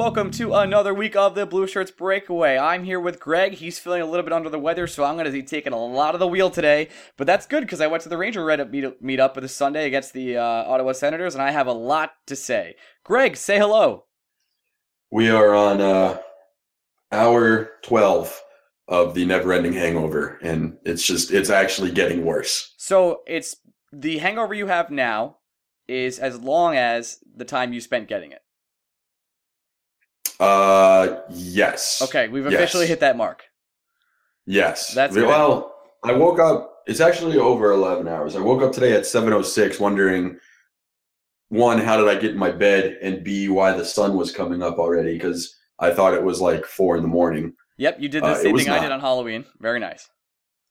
Welcome to another week of the Blue Shirts Breakaway. I'm here with Greg. He's feeling a little bit under the weather, so I'm going to be taking a lot of the wheel today. But that's good because I went to the Ranger Reddit meet, meet up this Sunday against the uh, Ottawa Senators, and I have a lot to say. Greg, say hello. We are on uh, hour 12 of the never ending hangover, and it's just, it's actually getting worse. So it's the hangover you have now is as long as the time you spent getting it. Uh, yes. Okay, we've Yes. officially hit that mark. Yes. That's good. well. I woke up. It's actually over eleven hours. I woke up today at seven oh six, wondering one, how did I get in my bed, and B, why the sun was coming up already? Because I thought it was like four in the morning. Yep, you did the Uh, same thing I did on Halloween. Very nice.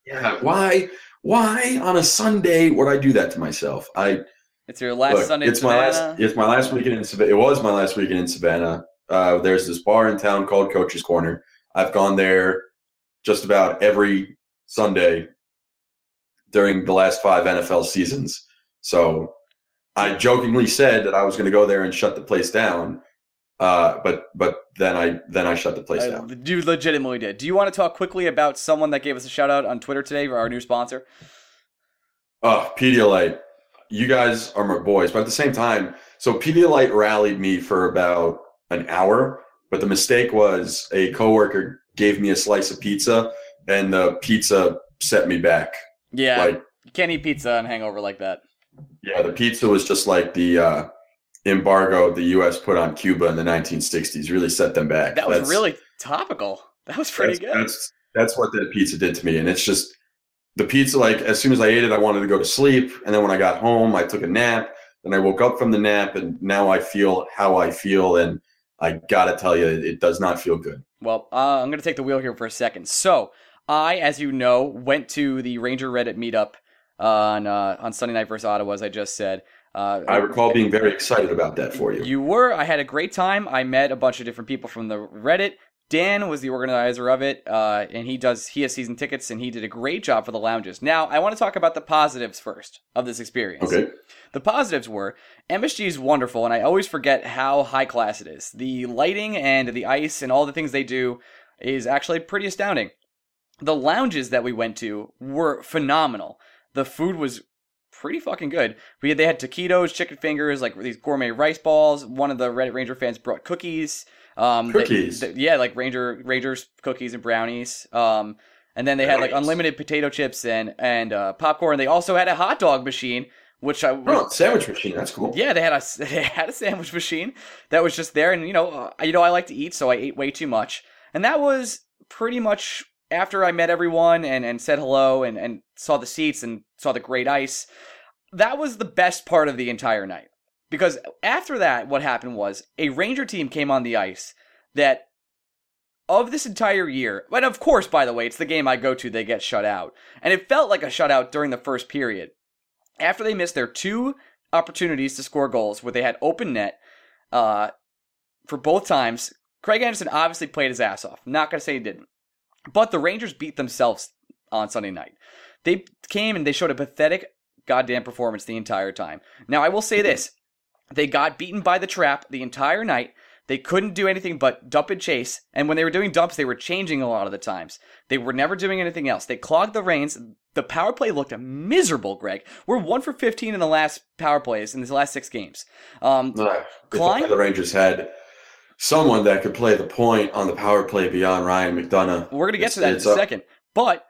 Yeah. Why? Why on a Sunday would I do that to myself? I It's your last look, Sunday in it's my Savannah. last. It's my last weekend in Savannah. It was my last weekend in Savannah. Uh, there's this bar in town called Coach's Corner. I've gone there just about every Sunday during the last five NFL seasons. So I jokingly said that I was going to go there and shut the place down. Uh, but but then I then I shut the place Uh, down. you legitimately did. Do you want to talk quickly about someone that gave us a shout out on Twitter today, our new sponsor? Oh, Pedialyte, you guys are my boys. But at the same time, so Pedialyte rallied me for about an hour. But the mistake was a coworker gave me a slice of pizza, and the pizza set me back. Yeah, Like, can't eat pizza and hangover like that. yeah, the pizza was just like the uh, embargo the U.S. put on Cuba in the 1960s. Really set them back. That was That's- really topical. That was pretty that's, good. That's that's what that pizza did to me, and it's just the pizza. Like as soon as I ate it, I wanted to go to sleep, and then when I got home, I took a nap. Then I woke up from the nap, and now I feel how I feel, and I gotta tell you, it does not feel good. Well, uh, I'm to take the wheel here for a second. So, I, as you know, went to the Ranger Reddit meetup on uh, on Sunday night versus Ottawa, as I just said. Uh, I recall being very excited about that for you. You were. I had a great time. I met a bunch of different people from the Reddit. Dan was the organizer of it, uh, and he does he has season tickets, and he did a great job for the lounges. Now, I want to talk about the positives first of this experience. Okay. The positives were MSG is wonderful, and I always forget how high class it is. The lighting and the ice and all the things they do is actually pretty astounding. The lounges that we went to were phenomenal. The food was pretty fucking good. We had, they had taquitos, chicken fingers, like these gourmet rice balls. One of the Reddit Ranger fans brought cookies. Um, Cookies? yeah, like Ranger Rangers cookies and brownies. Um, and then they had like unlimited potato chips and and uh, popcorn. They also had a hot dog machine, which I Oh, sandwich machine. That's cool. yeah, they had a they had a sandwich machine that was just there, and you know, uh, you know, I like to eat, so I ate way too much. And that was pretty much after I met everyone and, and said hello and, and saw the seats and saw the great ice. That was the best part of the entire night. Because after that, what happened was a Ranger team came on the ice that of this entire year, but of course, by the way, it's the game I go to, they get shut out. And it felt like a shutout during the first period. After they missed their two opportunities to score goals where they had open net uh, for both times, Craig Anderson obviously played his ass off. Not going to say he didn't. But the Rangers beat themselves on Sunday night. They came and they showed a pathetic goddamn performance the entire time. Now, I will say this they got beaten by the trap the entire night. They couldn't do anything but dump and chase. And when they were doing dumps, they were changing a lot of the times. They were never doing anything else. They clogged the reins. The power play looked miserable, Greg. We're one for 15 in the last power plays in these last six games. Um, uh, Klein? The Rangers had someone that could play the point on the power play beyond Ryan McDonagh. We're going to get to that in a second. But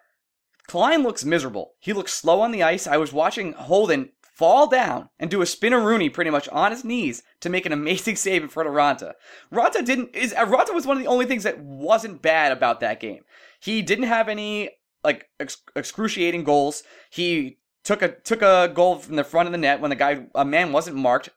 Klein looks miserable. He looks slow on the ice. I was watching Holden fall down and do a spinaroonie pretty much on his knees to make an amazing save in front of Raanta. Raanta didn't is uh, Raanta was one of the only things that wasn't bad about that game. He didn't have any like ex- excruciating goals. He took a took a goal from the front of the net when the guy a man wasn't marked.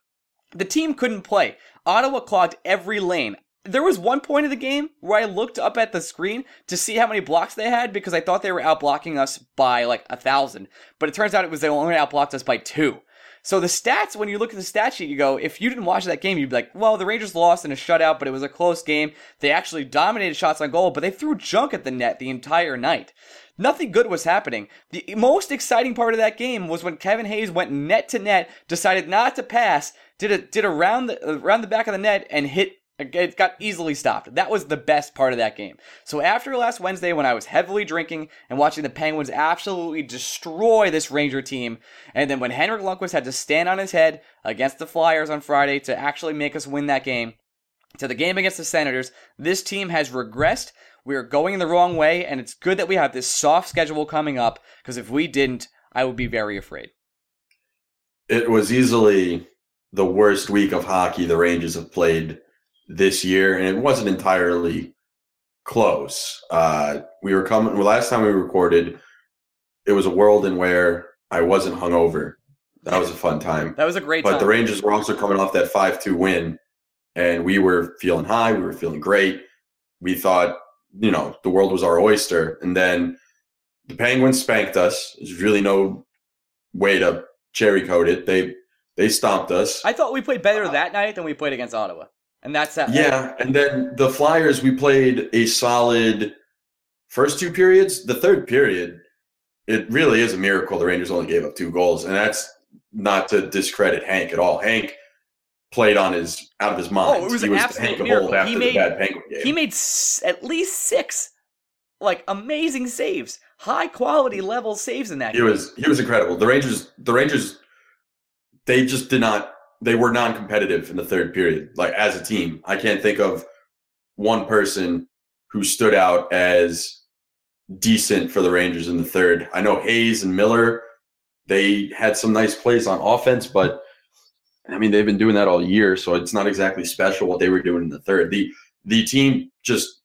The team couldn't play. Ottawa clogged every lane. There was one point of the game where I looked up at the screen to see how many blocks they had because I thought they were outblocking us by like a thousand. But it turns out it was they only outblocked us by two. So the stats, when you look at the stat sheet, you go, if you didn't watch that game, you'd be like, well, the Rangers lost in a shutout, but it was a close game. They actually dominated shots on goal, but they threw junk at the net the entire night. Nothing good was happening. The most exciting part of that game was when Kevin Hayes went net to net, decided not to pass, did a did around the uh, around the back of the net and hit it got easily stopped. That was the best part of that game. So after last Wednesday, when I was heavily drinking and watching the Penguins absolutely destroy this Ranger team, and then when Henrik Lundqvist had to stand on his head against the Flyers on Friday to actually make us win that game, to the game against the Senators, this team has regressed. We are going the wrong way, and it's good that we have this soft schedule coming up because if we didn't, I would be very afraid. It was easily the worst week of hockey the Rangers have played this year, and it wasn't entirely close. Uh, we were coming. Well, last time we recorded, it was a world in where I wasn't hungover. That was a fun time. That was a great. But time. the Rangers were also coming off that five-two win, and we were feeling high. We were feeling great. We thought, you know, the world was our oyster, and then the Penguins spanked us. There's really no way to cherry coat it. They they stomped us. I thought we played better that night than we played against Ottawa. And that's that. Yeah. And then the Flyers, we played a solid first two periods. The third period, it really is a miracle the Rangers only gave up two goals. And that's not to discredit Hank at all. Hank played on his out of his mind. Oh, it was he an was absolute Hank miracle. after he made, the bad Penguin game. He made s- at least six like amazing saves, high quality level saves in that. He game. was he was incredible. The Rangers the Rangers they just did not they were non-competitive in the third period like as a team. I can't think of one person who stood out as decent for the Rangers in the third. I know Hayes and Miller they had some nice plays on offense, but I mean they've been doing that all year, so it's not exactly special what they were doing in the third. The the team just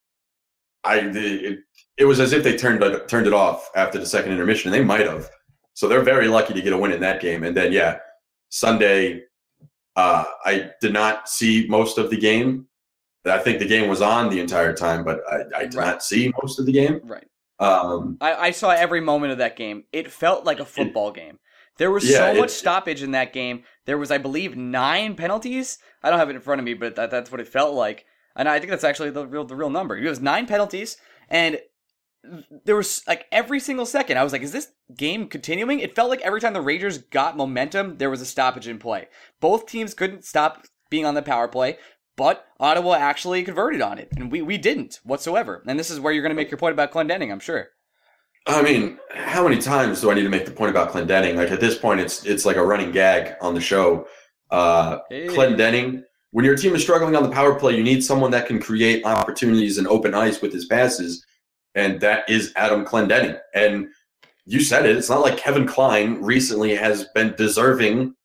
I it, it was as if they turned turned it off after the second intermission. They might have. So they're very lucky to get a win in that game. And then yeah, Sunday, uh, I did not see most of the game. I think the game was on the entire time, but I, I did Right. not see most of the game. right. Um, I, I saw every moment of that game. It felt like a football game. There was Yeah, so much it- stoppage in that game. There was, I believe, nine penalties. I don't have it in front of me, but that, that's what it felt like. And I think that's actually the real the real number. It was nine penalties, and there was like every single second. I was like, "Is this game continuing?" It felt like every time the Rangers got momentum, there was a stoppage in play. Both teams couldn't stop being on the power play, but Ottawa actually converted on it, and we we didn't whatsoever. And this is where you're going to make your point about Clendenning, I'm sure. I mean, how many times do I need to make the point about Clendenning? Like at this point, it's it's like a running gag on the show. Uh, Hey. Clendenning, when your team is struggling on the power play, you need someone that can create opportunities and open ice with his passes, and that is Adam Clendenning. And you said it; it's not like Kevin Klein recently has been deserving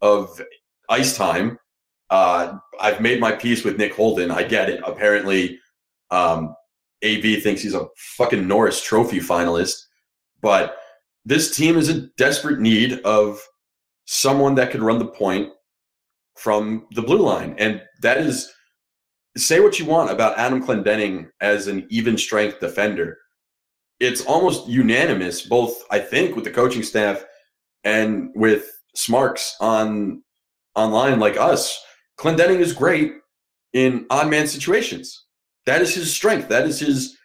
of ice time. Uh, I've made my peace with Nick Holden. I get it. Apparently, um, AV thinks he's a fucking Norris Trophy finalist, but this team is in desperate need of someone that could run the point from the blue line. And that is say what you want about Adam Clendenning as an even strength defender. It's almost unanimous, both I think with the coaching staff and with Smarks on online like us. Clendenning is great in odd man situations. That is his strength. That is his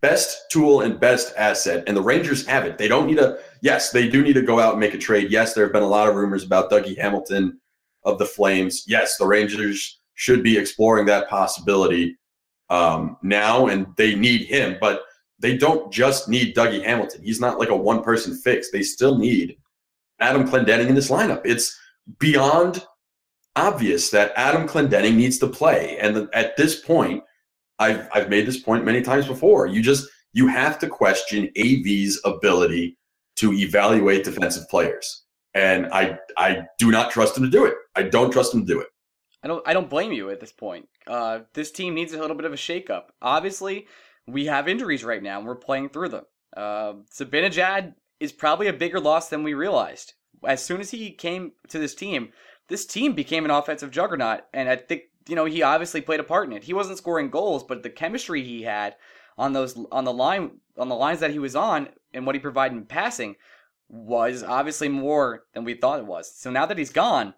best tool and best asset. And the Rangers have it. They don't need a yes, they do need to go out and make a trade. Yes, there have been a lot of rumors about Dougie Hamilton of the Flames. Yes, the Rangers should be exploring that possibility um, now, and they need him, but they don't just need Dougie Hamilton. He's not like a one person fix. They still need Adam Clendenning in this lineup. It's beyond obvious that Adam Clendenning needs to play. And at this point, I've, I've made this point many times before. You just you have to question AV's ability to evaluate defensive players. And I I do not trust him to do it. I don't trust him to do it. I don't I don't blame you at this point. Uh, this team needs a little bit of a shakeup. Obviously, we have injuries right now and we're playing through them. Uh, Zibanejad is probably a bigger loss than we realized. As soon as he came to this team, this team became an offensive juggernaut, and I think you know he obviously played a part in it. He wasn't scoring goals, but the chemistry he had on those on the line on the lines that he was on and what he provided in passing was obviously more than we thought it was. So now that he's gone,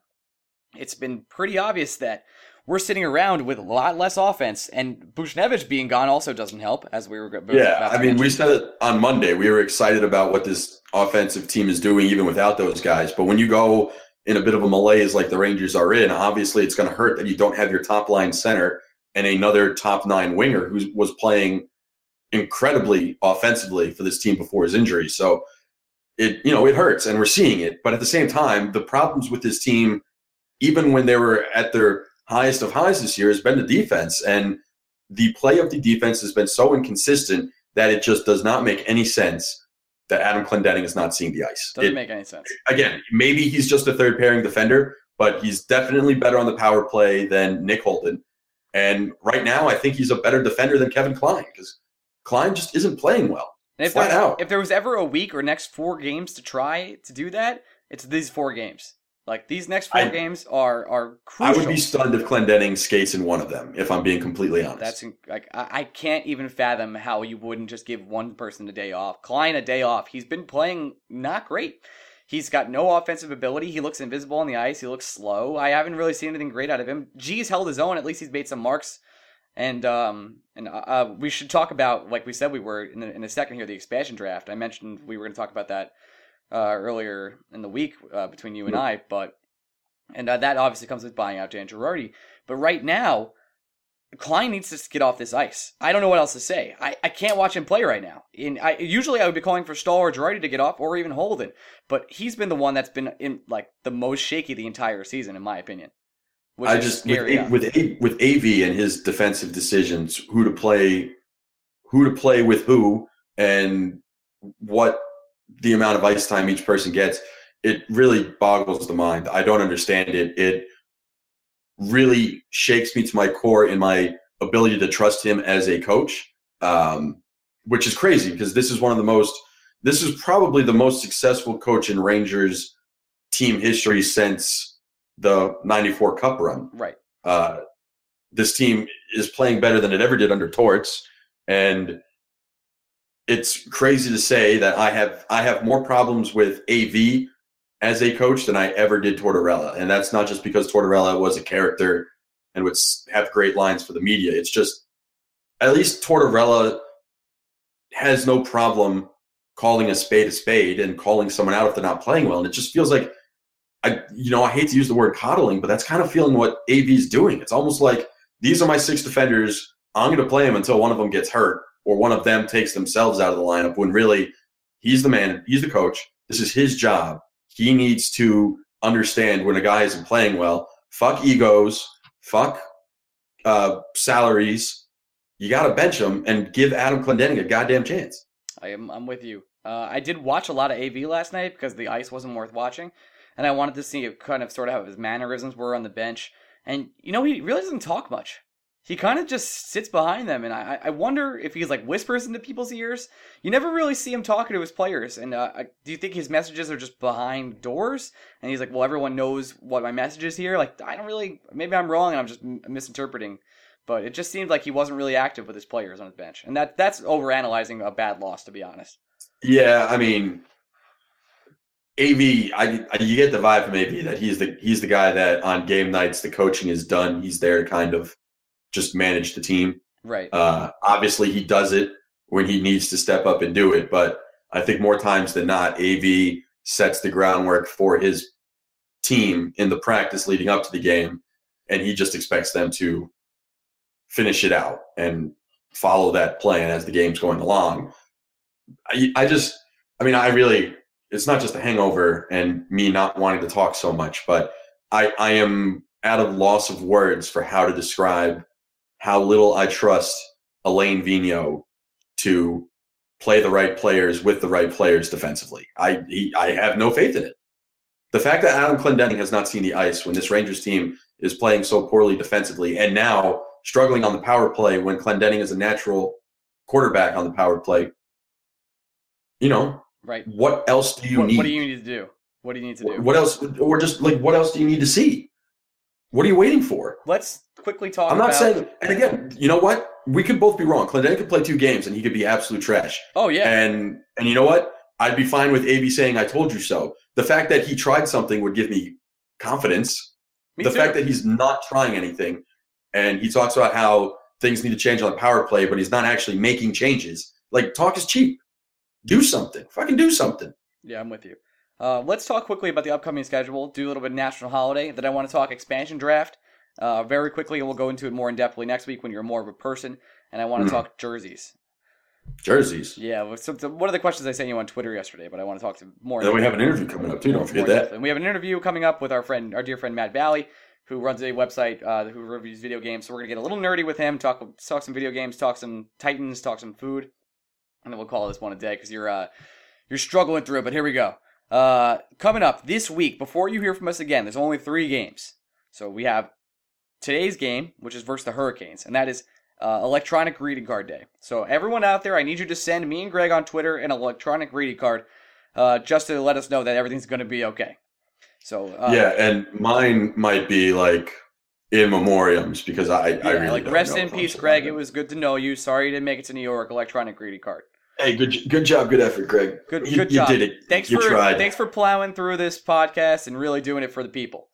it's been pretty obvious that we're sitting around with a lot less offense, and Buchnevich being gone also doesn't help. As we were, yeah, I mean, mention. we said it on Monday. We were excited about what this offensive team is doing, even without those guys. But when you go in a bit of a malaise like the Rangers are in, obviously it's going to hurt that you don't have your top line center and another top nine winger who was playing incredibly offensively for this team before his injury. So it you know it hurts and we're seeing it but at the same time the problems with this team even when they were at their highest of highs this year has been the defense and the play of the defense has been so inconsistent that it just does not make any sense that Adam Clendenning is not seeing the ice. Doesn't it, make any sense. Again, maybe he's just a third pairing defender, but he's definitely better on the power play than Nick Holden. And right now, I think he's a better defender than Kevin Klein because Klein just isn't playing well. And if Flat there, out. if there was ever a week or next four games to try to do that, it's these four games. Like these next four I, games are are crucial. I would be stunned if Clendenning skates in one of them. If I'm being completely honest, that's like I, I can't even fathom how you wouldn't just give one person a day off. Klein a day off. He's been playing not great. He's got no offensive ability. He looks invisible on the ice. He looks slow. I haven't really seen anything great out of him. G's held his own. At least he's made some marks and um, and uh, uh, we should talk about, like we said, we were in, in a second here, the expansion draft. I mentioned we were going to talk about that uh, earlier in the week uh, between you and I, but and uh, that obviously comes with buying out Dan Girardi. But right now, Klein needs to get off this ice. I don't know what else to say. I, I can't watch him play right now. In I usually I would be calling for Staal or Girardi to get off, or even Holden, but he's been the one that's been in like the most shaky the entire season, in my opinion. I just with, a, with a, with AV and his defensive decisions, who to play, who to play with who, and what the amount of ice time each person gets, it really boggles the mind. I don't understand it. It really shakes me to my core in my ability to trust him as a coach, um, which is crazy because this is one of the most, this is probably the most successful coach in Rangers team history since the 94 Cup run. Right. Uh, this team is playing better than it ever did under Torts. And it's crazy to say that I have I have more problems with AV as a coach than I ever did Tortorella. And that's not just because Tortorella was a character and would have great lines for the media. It's just at least Tortorella has no problem calling a spade a spade and calling someone out if they're not playing well. And it just feels like I, you know, I hate to use the word coddling, but that's kind of feeling what AV is doing. It's almost like these are my six defenders. I'm going to play them until one of them gets hurt or one of them takes themselves out of the lineup. When really, he's the man, he's the coach. This is his job. He needs to understand when a guy isn't playing well. Fuck egos. Fuck uh, salaries. You got to bench him and give Adam Clendenning a goddamn chance. I am. I'm with you. Uh, I did watch a lot of AV last night because the ice wasn't worth watching and I wanted to see kind of sort of how his mannerisms were on the bench. And you know, he really doesn't talk much. He kind of just sits behind them, and I, I wonder if he's like whispers into people's ears. You never really see him talking to his players, and uh, I, do you think his messages are just behind doors? And he's like, "Well, everyone knows what my message is here." Like, I don't really. Maybe I'm wrong, and I'm just m- misinterpreting. But it just seemed like he wasn't really active with his players on his bench, and that that's overanalyzing a bad loss, to be honest. Yeah, I mean, AV, I, I, you get the vibe from AV that he's the he's the guy that on game nights the coaching is done. He's there kind of just manage the team. Right. Uh, obviously, he does it when he needs to step up and do it, but I think more times than not, AV sets the groundwork for his team in the practice leading up to the game, and he just expects them to finish it out and follow that plan as the game's going along. I, I just, I mean, I really it's not just a hangover and me not wanting to talk so much, but I, I am at a loss of words for how to describe how little I trust Alain Vigneault to play the right players with the right players defensively. I he, I have no faith in it. The fact that Adam Clendenning has not seen the ice when this Rangers team is playing so poorly defensively and now struggling on the power play when Clendenning is a natural quarterback on the power play, you know, Right. What else do you what, need? What do you need to do? What do you need to do? What else? Or just like, what else do you need to see? What are you waiting for? Let's quickly talk. I'm not about... saying. And again, you know what? We could both be wrong. Clinton could play two games and he could be absolute trash. Oh yeah. And and you know what? I'd be fine with AV saying "I told you so." The fact that he tried something would give me confidence. Me the too. fact that he's not trying anything, and he talks about how things need to change on the power play, but he's not actually making changes. Like talk is cheap. Do something. Fucking do something. Yeah, I'm with you. Uh, let's talk quickly about the upcoming schedule. Do a little bit of national holiday. Then I want to talk expansion draft. Uh, very quickly, and we'll go into it more in depthly next week when you're more of a person. And I want to Mhm. talk jerseys. Jerseys. Yeah, so, so one of the questions I sent you on Twitter yesterday, but I want to talk to more. Then we have an interview coming up too. Don't forget that. And we have an interview coming up with our friend, our dear friend Matt Valley, who runs a website uh, who reviews video games. So we're gonna get a little nerdy with him, talk talk some video games, talk some Titans, talk some food, and then we'll call this one a day because you're uh, you're struggling through it. But here we go. Uh, coming up this week, before you hear from us again, there's only three games. So we have today's game, which is versus the Hurricanes, and that is uh, electronic greeting card day. So everyone out there, I need you to send me and Greg on Twitter an electronic greeting card, uh, just to let us know that everything's going to be okay. So uh, yeah, and mine might be like in memoriams because I, I really like rest in peace, Greg. It was good to know you. Sorry you didn't make it to New York. Electronic greeting card. Hey, good good job, good effort, Greg. Good, You- good you did it. Thanks You for tried. thanks for plowing through this podcast and really doing it for the people.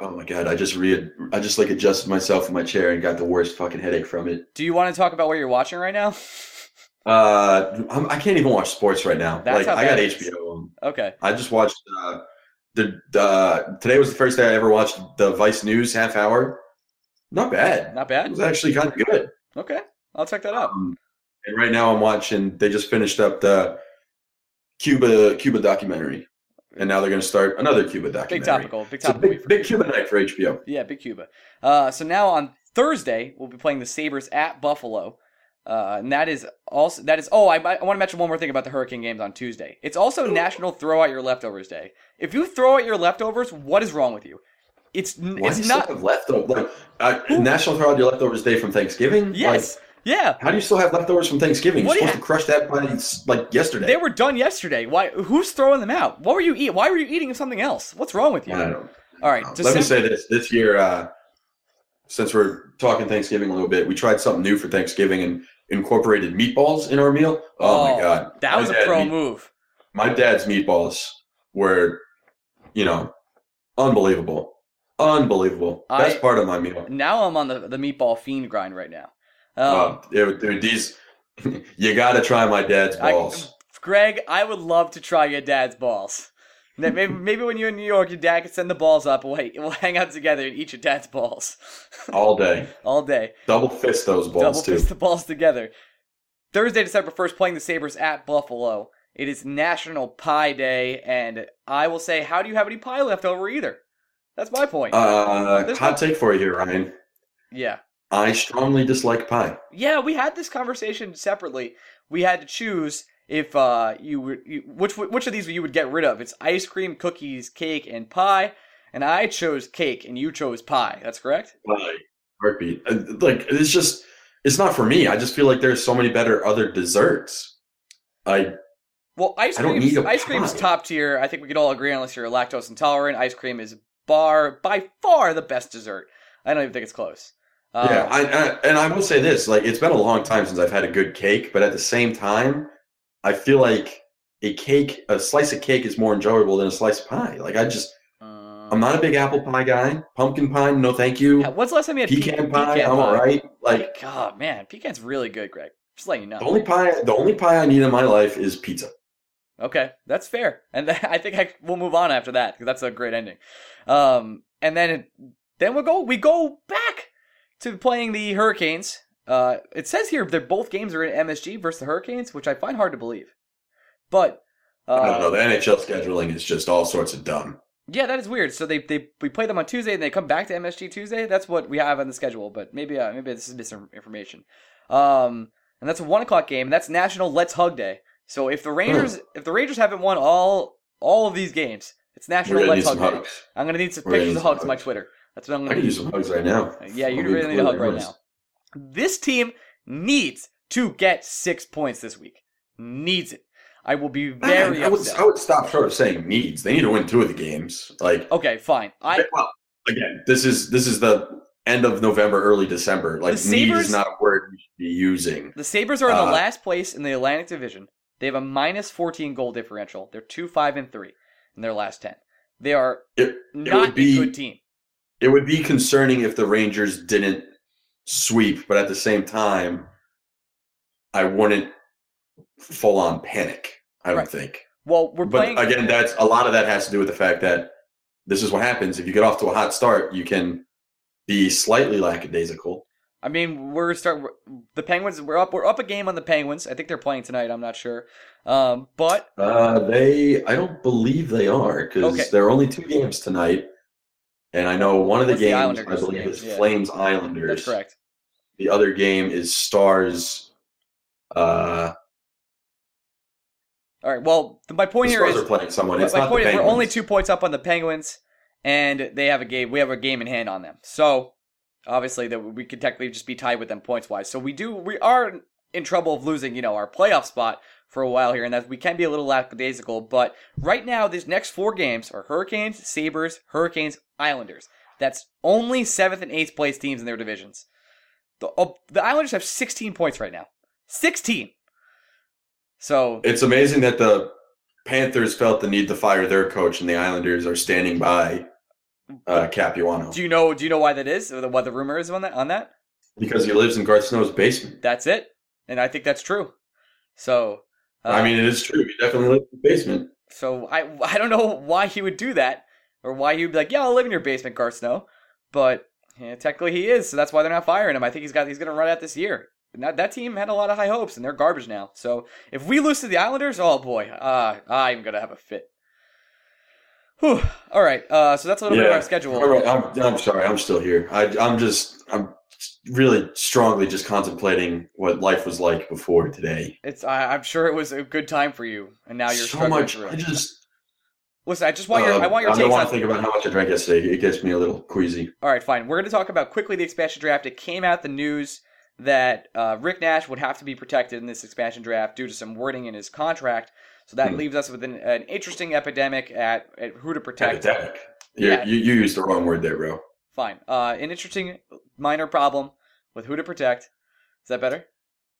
Oh my god, I just re I just like adjusted myself in my chair and got the worst fucking headache from it. Do you want to talk about what you're watching right now? Uh, I'm, I can't even watch sports right now. That's like I got is. HBO on. Okay. I just watched uh, the the today was the first day I ever watched the Vice News half hour. Not bad. Not bad. It was actually kind of good. Okay. I'll check that out. Um, and right now I'm watching. They just finished up the Cuba Cuba documentary, and now they're going to start another Cuba documentary. Big topical. Big So topical. big, big Cuba night for HBO. Yeah, big Cuba. Uh, so now on Thursday we'll be playing the Sabres at Buffalo, uh, and that is also that is. Oh, I, I want to mention one more thing about the Hurricane games on Tuesday. It's also National Throw Out Your Leftovers Day. If you throw out your leftovers, what is wrong with you? It's Why it's not. leftovers? Like uh, National Throw Out Your Leftovers Day from Thanksgiving. Yes. Like, yeah. how do you still have leftovers from Thanksgiving? What You're you supposed to crush that by like yesterday. They were done yesterday. Why? Who's throwing them out? What were you eating? Why were you eating something else? What's wrong with you? I don't know. All right. Let me say this: this year, uh, since we're talking Thanksgiving a little bit, we tried something new for Thanksgiving and incorporated meatballs in our meal. Oh, my god, that My was a pro meat- move. My dad's meatballs were, you know, unbelievable, unbelievable. I- Best part of my meal. Now I'm on the the meatball fiend grind right now. Um, Uh, dude, these you got to try my dad's I- balls. Greg, I would love to try your dad's balls. Maybe, maybe when you're in New York, your dad can send the balls up. We'll, we'll hang out together and eat your dad's balls all day. all day. Double fist those balls Double too. fist the balls together. Thursday, December 1st, playing the Sabres at Buffalo. It is National Pie Day, and I will say, how do you have any pie left over either? That's my point. Uh, There's hot no- take for you here, Ryan. yeah. I strongly dislike pie. Yeah, we had this conversation separately. We had to choose if uh you would you, which which of these you would get rid of. It's ice cream, cookies, cake, and pie. And I chose cake, and you chose pie. That's correct. Pie. heartbeat. Uh, Like it's just it's not for me. I just feel like there's so many better other desserts. I Well, ice cream. Ice cream's top tier. I think we could all agree, unless you're lactose intolerant. Ice cream is bar by far the best dessert. I don't even think it's close. Um, yeah, I, I and I will say this: like it's been a long time since I've had a good cake, but at the same time, I feel like a cake, a slice of cake, is more enjoyable than a slice of pie. Like I just, um, I'm not a big apple pie guy. Pumpkin pie, no, thank you. Yeah, when's the last time you had Pecan pe- pie, pecan I'm pie? all right. Like God, man, pecan's really good, Greg. Just letting you know. the only pie, the only pie I need in my life is pizza. Okay, that's fair, and th- I think I, we'll move on after that because that's a great ending. Um, and then then we'll go we go back to playing the Hurricanes. Uh, it says here that both games are in MSG versus the Hurricanes, which I find hard to believe. But uh, I don't know. The NHL scheduling is just all sorts of dumb. yeah, that is weird. So they, they we play them on Tuesday and they come back to MSG Tuesday. That's what we have on the schedule. But maybe uh, maybe this is misinformation. Um, and that's a one o'clock game. And that's National Let's Hug Day. So if the Rangers if the Rangers haven't won all all of these games, it's National Let's Hug Day. hugs. I'm gonna need some We're pictures of hugs on my. Twitter. That's what I'm could do. use some hugs right now. Yeah, you really need a hug right completely now. This team needs to get six points this week. Needs it. I will be very I would, upset. I would stop short of saying needs. They need to win two of the games. Like Okay, fine. I well, again, this is this is the end of November, early December. Like The need is not a word we should be using. The Sabres are in the Uh, last place in the Atlantic Division. They have a minus 14 goal differential. They're 2 5 and 3 in their last 10. They are It, not would be- a good team. It would be concerning if the Rangers didn't sweep, but at the same time, I wouldn't full on panic. I don't Right. think. Well, we're But playing again, that's a lot of that has to do with the fact that this is what happens if you get off to a hot start. You can be slightly lackadaisical. I mean, we're start the Penguins we're up we're up a game on the Penguins. I think they're playing tonight, I'm not sure. Um, but Uh, they, I don't believe they are because Okay. there are only two games tonight, and I know one of the the games Islanders I believe game? is Yeah. Flames Islanders. that's correct. The other game is Stars. Uh, All right. Well, my the point here Stars is are playing someone. It's my not point the is we're only two points up on the Penguins, and they have a game. We have a game in hand on them. So obviously that we could technically just be tied with them points wise. So we do we are in trouble of losing, you know, our playoff spot for a while here, and that we can be a little lackadaisical. But right now, these next four games are Hurricanes, Sabres, Hurricanes, Islanders. That's only seventh and eighth place teams in their divisions. The oh, the Islanders have 16 points right now. 16. So It's amazing that the Panthers felt the need to fire their coach, and the Islanders are standing by uh, Capuano do you know do you know why that is? Or what the rumor is on that on that? because he lives in Garth Snow's basement. That's it, and I think that's true. So, uh, I mean, it is true. He definitely lives in the basement. so I I don't know why he would do that, or why he would be like, yeah, I'll live in your basement, Garth Snow, but yeah, technically he is, so that's why they're not firing him. I think he's got he's gonna run out this year. And that that team had a lot of high hopes, and they're garbage now. So if we lose to the Islanders, oh boy, uh, I'm gonna have a fit. Whew. All right, uh, so that's a little bit of our schedule. All right, I'm, I'm sorry. I'm still here. I, I'm just, I'm really strongly just contemplating what life was like before today. It's I, I'm sure it was a good time for you, and now you're so much. I just, Listen, I just want your uh, I want your I don't want to think about how much I drank yesterday. It gets me a little queasy. All right, fine. We're going to talk about quickly the expansion draft. It came out the news that uh, Rick Nash would have to be protected in this expansion draft due to some wording in his contract. So that Hmm. leaves us with an, an interesting epidemic at, at who to protect. Epidemic. You, Yeah. you, you used the wrong word there, bro. Fine. Uh, an interesting minor problem with who to protect. Is that better? Is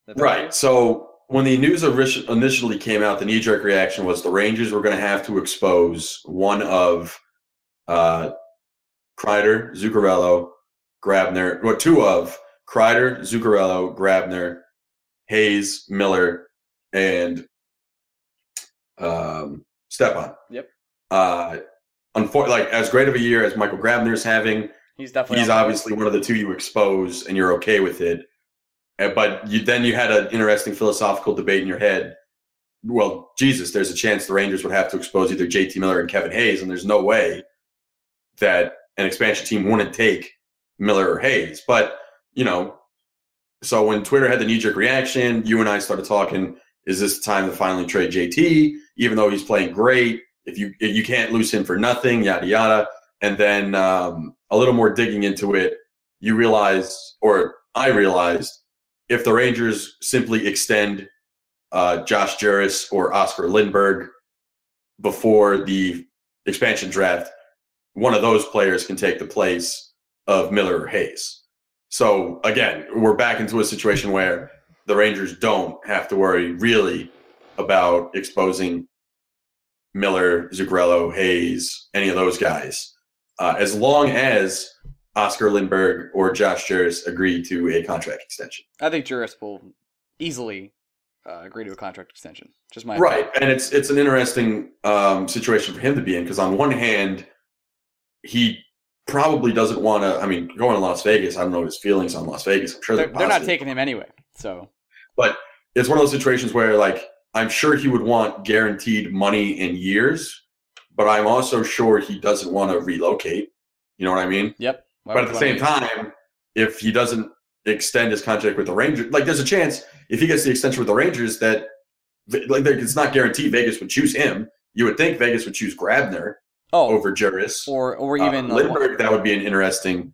that better? Right. So when the news initially came out, the knee jerk reaction was the Rangers were going to have to expose one of uh, Kreider, Zuccarello, Grabner, or two of Kreider, Zuccarello, Grabner, Hayes, Miller, and um, Stepan. Yep. Uh, unfor- like as great of a year as Michael Grabner's having, He's definitely. he's on obviously one of the two you expose and you're okay with it. Uh, but you, then you had an interesting philosophical debate in your head. Well jesus there's a chance the rangers would have to expose either jt miller and kevin hayes and there's no way that an expansion team wouldn't take miller or hayes. But you know so when twitter had the knee-jerk reaction you and i started talking is this the time to finally trade jt even though he's playing great if you if you can't lose him for nothing yada yada. And then um, a little more digging into it you realize, or I realized, if the Rangers simply extend uh, Josh Jooris or Oscar Lindberg before the expansion draft, one of those players can take the place of Miller or Hayes. So again, we're back into a situation where the Rangers don't have to worry really about exposing Miller, Zuccarello, Hayes, any of those guys, uh, as long as Oscar Lindberg or Josh Jooris agree to a contract extension. I think Jooris will easily uh, agree to a contract extension. Just my right, opinion. and it's it's an interesting um, situation for him to be in because on one hand, he probably doesn't want to. I mean, going to Las Vegas, I don't know his feelings on Las Vegas. I'm sure They're, they're, they're not taking him anyway. So but it's one of those situations where like I'm sure he would want guaranteed money in years, but I'm also sure he doesn't want to relocate. You know what I mean? yep. Why but at the same time, if he doesn't extend his contract with the Rangers, like there's a chance if he gets the extension with the Rangers that like it's not guaranteed Vegas would choose him. You would think Vegas would choose Grabner oh, over Jooris. or or Uh, even uh, Lindberg, that would be an interesting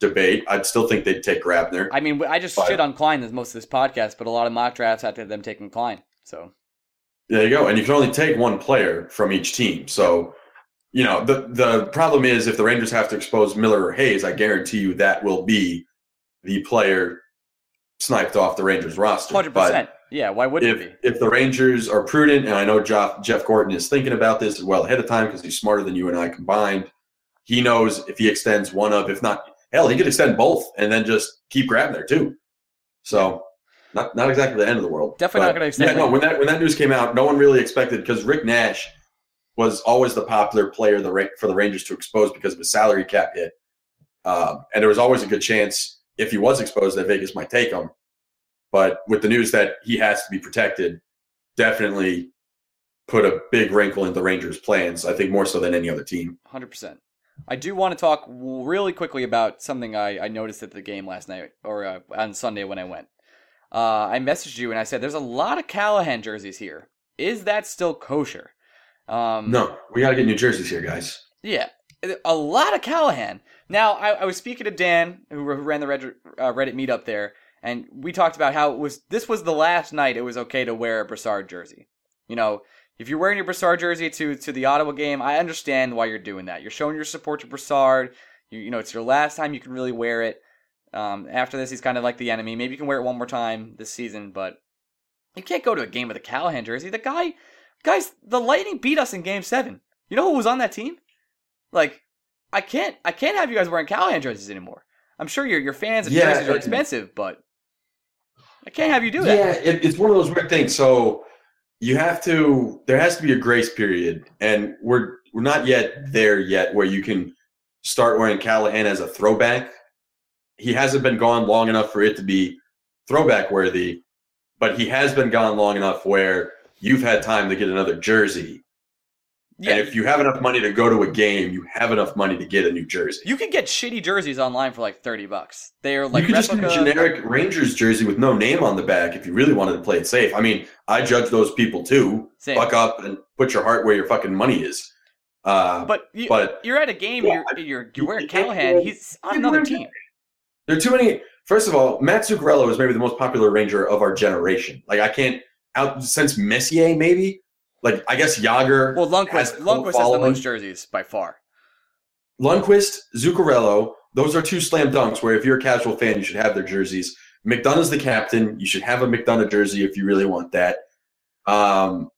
debate. I'd still think they'd take Grabner. I mean, I just But- shit on Klein this most of this podcast, but a lot of mock drafts had them taking Klein. So There you go. And you can only take one player from each team. So, you know, the the problem is if the Rangers have to expose Miller or Hayes, I guarantee you that will be the player sniped off the Rangers roster. hundred But percent. Yeah. Why wouldn't if it be? if the Rangers are prudent, and I know Jeff, Jeff Gorton is thinking about this well ahead of time because he's smarter than you and I combined. He knows if he extends one of, if not, hell, he could extend both and then just keep grabbing there too. So, not not exactly the end of the world. Definitely not gonna extend Yeah, no. When that when that news came out, no one really expected because Rick Nash was always the popular player the for the Rangers to expose because of his salary cap hit, um, and there was always a good chance if he was exposed that Vegas might take him. But with the news that he has to be protected, definitely put a big wrinkle in the Rangers' plans. I think more so than any other team. Hundred percent. I do want to talk really quickly about something I, I noticed at the game last night or uh, on Sunday when I went. Uh, I messaged you and I said, "There's a lot of Callahan jerseys here. Is that still kosher?" Um, No, we got to get New Jerseys here, guys. Yeah, a lot of Callahan. Now, I, I was speaking to Dan, who, ran the Reddit, uh, Reddit meetup there, and we talked about how it was. This was the last night it was okay to wear a Brassard jersey. You know, if you're wearing your Brassard jersey to to the Ottawa game, I understand why you're doing that. You're showing your support to Brassard. You, you know, it's your last time you can really wear it. Um, after this, he's kind of like the enemy. Maybe you can wear it one more time this season, but you can't go to a game with a Callahan jersey. The guy, guys, the Lightning beat us in Game Seven. You know who was on that team? Like, I can't, I can't have you guys wearing Callahan jerseys anymore. I'm sure your your fans and Yeah, jerseys are expensive, but I can't have you do that. Yeah, it, it's one of those weird things. So you have to. There has to be a grace period, and we're we're not yet there yet where you can start wearing Callahan as a throwback. He hasn't been gone long enough for it to be throwback worthy, but he has been gone long enough where you've had time to get another jersey. Yeah, And if you have enough money to go to a game, you have enough money to get a new jersey. you can get shitty jerseys online for like thirty bucks. They are like you could just get a generic Rangers jersey with no name on the back if you really wanted to play it safe. I mean, I judge those people too. Same. Buck up and put your heart where your fucking money is. Uh, But you, but you're at a game. Yeah, you're you're you're wearing Callahan. He's on another team. There are too many. First of all, Matt Zuccarello is maybe the most popular Ranger of our generation. Like I can't out since Messier maybe. Like I guess Jagr. Well, has Lundqvist cult Lundqvist has the most jerseys by far. Lundqvist, Zuccarello, those are two slam dunks where if you're a casual fan, you should have their jerseys. McDonagh's the captain. You should have a McDonagh jersey if you really want that. Um,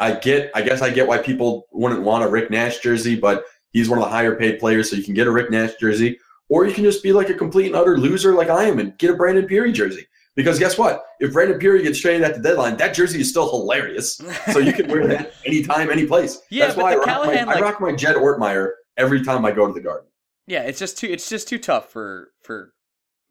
I get, I guess I get why people wouldn't want a Rick Nash jersey, but he's one of the higher paid players, so you can get a Rick Nash jersey, or you can just be like a complete and utter loser like I am and get a Brandon Pirri jersey. Because guess what? If Brandon Pirri gets traded at the deadline, that jersey is still hilarious. So you can wear that anytime, any place. Yeah, That's why I rock, Callahan, my, like- I rock my Jed Ortmeyer every time I go to the garden. Yeah, it's just too it's just too tough for for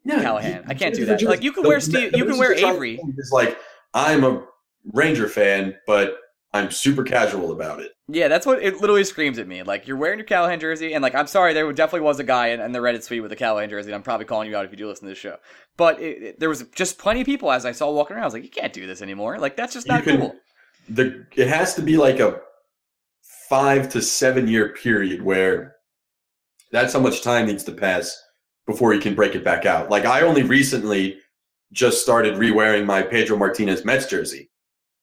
Yeah, Callahan. you- I can't do that. jersey- Like, you can the- wear Steve- the you can wear you're trying to Avery. It's like I'm a Ranger fan, but I'm super casual about it. Yeah, that's what it literally screams at me. Like you're wearing your Callahan jersey, and like I'm sorry, there definitely was a guy in, in the Reddit suite with a Callahan jersey. And I'm probably calling you out if you do listen to this show. But it, it- there was just plenty of people as I saw walking around. I was like, you can't do this anymore. Like that's just not can- cool. The it has to be like a five to seven year period where that's how much time needs to pass before you can break it back out. Like I only recently just started re-wearing my Pedro Martinez Mets jersey.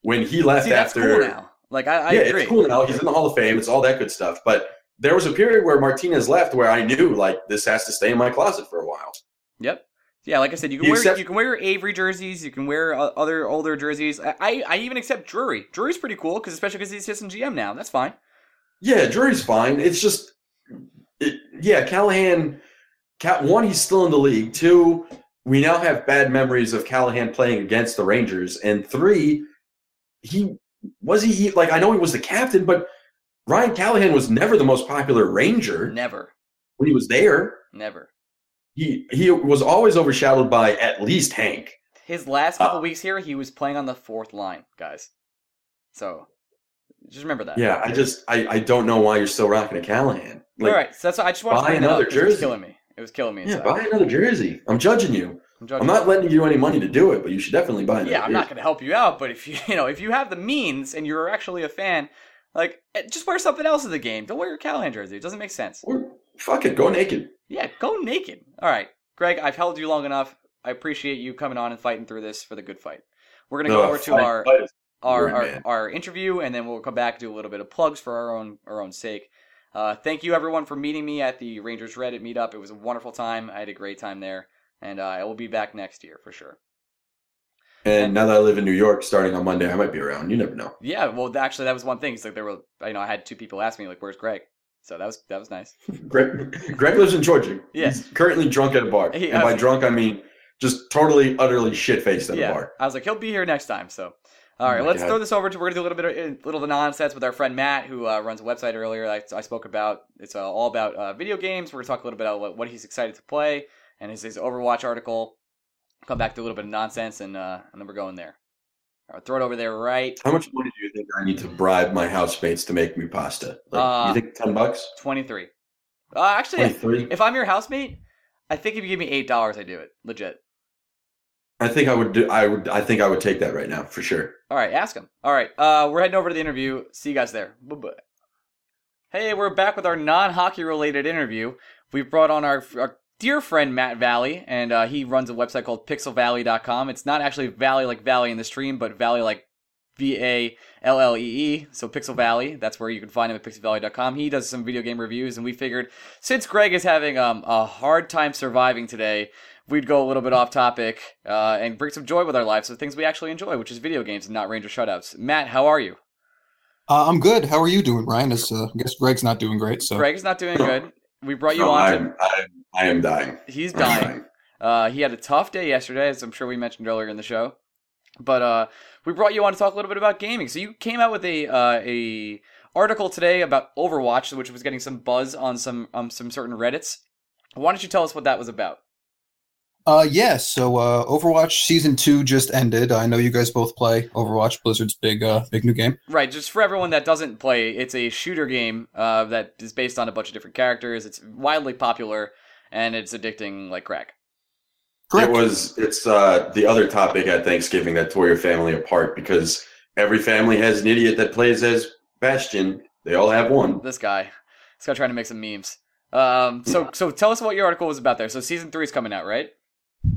When he left See, that's after cool now. Like I, I yeah, agree. it's cool now. He's in the Hall of Fame. It's all that good stuff. But there was a period where Martinez left where I knew like this has to stay in my closet for a while. Yep. Yeah, like I said, you can You wear accept- you can wear your Avery jerseys, you can wear uh, other older jerseys. I, I I even accept Drury. Drury's pretty cool because especially because he's assistant GM now. That's fine. Yeah, Drury's fine. It's just, it, yeah, Callahan. Cal, one, he's still in the league. Two, we now have bad memories of Callahan playing against the Rangers. And three, he was he like I know he was the captain, but Ryan Callahan was never the most popular Ranger Never, when he was there. never. He he was always overshadowed by at least Hank. His last couple Uh, weeks here, he was playing on the fourth line, guys. So just remember that. Yeah, I just I, I don't know why you're still rocking a Callahan. Like, All right, so that's I just wanted to buy bring that up another 'cause It was killing me. It was killing me. Yeah, inside. buy another jersey. I'm judging you. I'm, I'm not lending you any money to do it, but you should definitely buy another yeah, I'm not going to help you out, but if you you know if you have the means and you're actually a fan, like eh, just wear something else in the game. Don't wear your Callahan jersey. It doesn't make sense. Or fuck it, go naked. Yeah, go naked. All right, Greg, I've held you long enough. I appreciate you coming on and fighting through this for the good fight. We're gonna go over to our our, our, our interview, and then we'll come back and do a little bit of plugs for our own our own sake. Uh, thank you everyone for meeting me at the Rangers Reddit meetup. It was a wonderful time. I had a great time there, and uh, I will be back next year for sure. And now that I live in New York, starting on Monday, I might be around. You never know. Yeah, well, actually, that was one thing. It's like there were, you know, I had two people ask me like, "Where's Greg?" So that was that was nice. Greg, Greg lives in Georgia. Yeah. He's currently drunk at a bar. He- and by drunk, I mean just totally, utterly shit faced at yeah, a bar. I was like, he'll be here next time. So, all right, Oh let's God. throw this over to. We're gonna do a little bit of a little of the nonsense with our friend Matt, who uh, runs a website earlier. I, I spoke about. It's uh, all about uh, video games. We're gonna talk a little bit about what, what he's excited to play and his, his Overwatch article. Come back to a little bit of nonsense, and uh, and then we're going there. All right, throw it over there, right? How much money do you think I need to bribe my housemates to make me pasta? Like, Uh, you think 10 bucks? Twenty three. Uh, actually, 23? if I'm your housemate, I think if you give me eight dollars, I do it legit. I think I would do, I would, I think I would take that right now for sure. All right, ask him. All right, uh, we're heading over to the interview. See you guys there. Bye bye. Hey, we're back with our non-hockey related interview. We've brought on our, our dear friend Matt Vallee, and uh, he runs a website called PixelVallee.com. It's not actually Valley like Valley in the stream, but Valley like V A L L E E. So Pixel Vallee. That's where you can find him at PixelVallee.com. He does some video game reviews, and we figured since Greg is having um, a hard time surviving today, we'd go a little bit off topic uh, and bring some joy with our lives, so things we actually enjoy, which is video games and not Ranger shutouts. Matt, how are you? Uh, I'm good. How are you doing, Ryan? As, uh, I guess Greg's not doing great. So Greg's not doing good. We brought you No, on. I'm, I'm, I am dying. He's I'm dying. Uh, he had a tough day yesterday, as I'm sure we mentioned earlier in the show. But uh, we brought you on to talk a little bit about gaming. So you came out with a uh, a article today about Overwatch, which was getting some buzz on some um, some certain Reddits. Why don't you tell us what that was about? Uh, yeah. So uh, Overwatch season two just ended. I know you guys both play Overwatch, Blizzard's big, uh, big new game. Right, just for everyone that doesn't play, it's a shooter game uh, that is based on a bunch of different characters. It's wildly popular and it's addicting like crack. Correct. It was. It's uh, the other topic at Thanksgiving that tore your family apart because every family has an idiot that plays as Bastion. They all have one. This guy, this guy trying to make some memes. Um, so so tell us what your article was about there. So season three is coming out, right?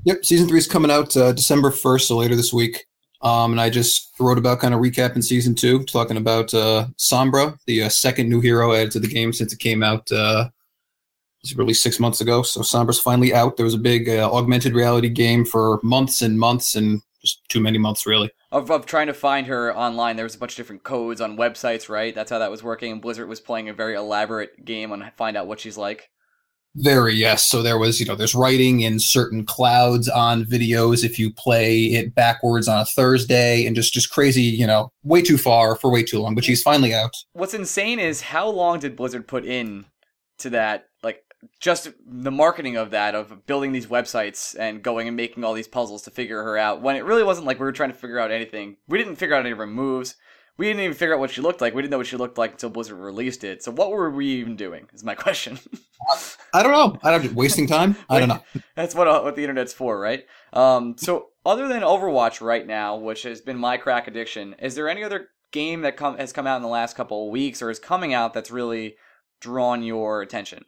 Yep. Season three is coming out uh, December first, so later this week. Um, and I just wrote about kind of recapping season two, talking about uh, Sombra, the uh, second new hero added to the game since it came out. Uh, it was released six months ago, so Sombra's finally out. There was a big uh, augmented reality game for months and months, and just too many months, really. Of, of trying to find her online, there was a bunch of different codes on websites, right? That's how that was working. And Blizzard was playing a very elaborate game on find out what she's like. Very yes. So there was, you know, there's writing in certain clouds on videos if you play it backwards on a Thursday, and just just crazy, you know, way too far for way too long. But she's finally out. What's insane is how long did Blizzard put in to that? Just the marketing of that, of building these websites and going and making all these puzzles to figure her out. When it really wasn't like we were trying to figure out anything. We didn't figure out any of her moves. We didn't even figure out what she looked like. We didn't know what she looked like until Blizzard released it. So what were we even doing? Is my question. I don't know. I don't wasting time. I don't know. That's what uh, what the internet's for, right? Um, so other than Overwatch right now, which has been my crack addiction, is there any other game that come has come out in the last couple of weeks or is coming out that's really drawn your attention?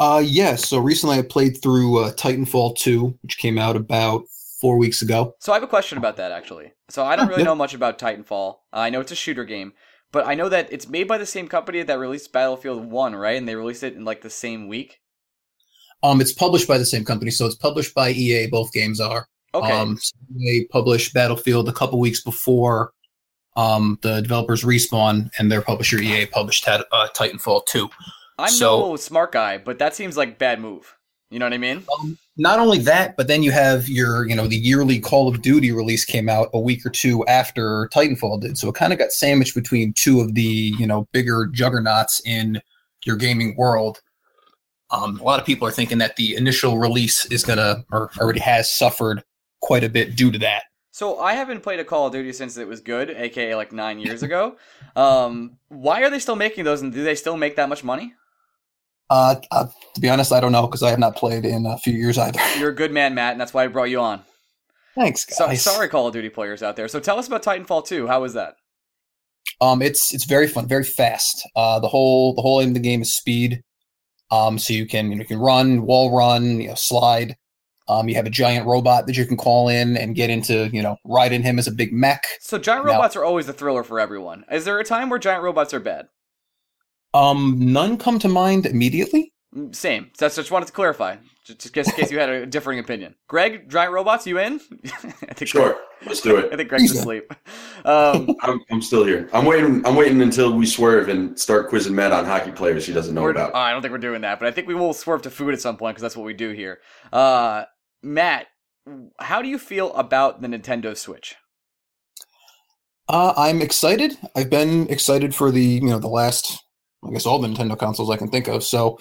Uh, yeah. So recently I played through uh, Titanfall 2, which came out about four weeks ago. So I have a question about that actually. So I don't really know much about Titanfall. Uh, I know it's a shooter game, but I know that it's made by the same company that released Battlefield One, right? And they released it in like the same week. Um, it's published by the same company, so it's published by EA. Both games are. Okay. Um, so they published Battlefield a couple weeks before um, the developers Respawn and their publisher EA published uh, Titanfall 2. I'm so- no smart guy, but that seems like bad move. You know what I mean? Um, not only that, but then you have your, you know, the yearly Call of Duty release came out a week or two after Titanfall did. So it kind of got sandwiched between two of the, you know, bigger juggernauts in your gaming world. Um, a lot of people are thinking that the initial release is going to, or already has suffered quite a bit due to that. So I haven't played a Call of Duty since it was good, aka like nine years ago. Um, why are they still making those, and do they still make that much money? Uh, uh, to be honest, I don't know because I have not played in a few years either. You're a good man, Matt, and that's why I brought you on. Thanks, So, sorry, Call of Duty players out there. So tell us about Titanfall 2. How was that? Um, it's it's very fun, very fast. Uh, the whole the whole aim of the game is speed. Um, so you can you, know, you can run, wall run, you know, slide. Um, you have a giant robot that you can call in and get into, you know, ride in him as a big mech. So giant No. robots are always the thriller for everyone. Is there a time where giant robots are bad? Um, none come to mind immediately. Mm, Same. So that's just wanted to clarify, just, just in case you had a differing opinion. Greg, giant robots, you in? I think Sure, let's do it. I think Greg's He's asleep. Um, I'm, I'm still here. I'm waiting. I'm waiting until we swerve and start quizzing Matt on hockey players he doesn't know about. I don't think we're doing that, but I think we will swerve to food at some point because that's what we do here. Uh, Matt, how do you feel about the Nintendo Switch? Uh, I'm excited. I've been excited for the you know the last, I guess all the Nintendo consoles I can think of. So,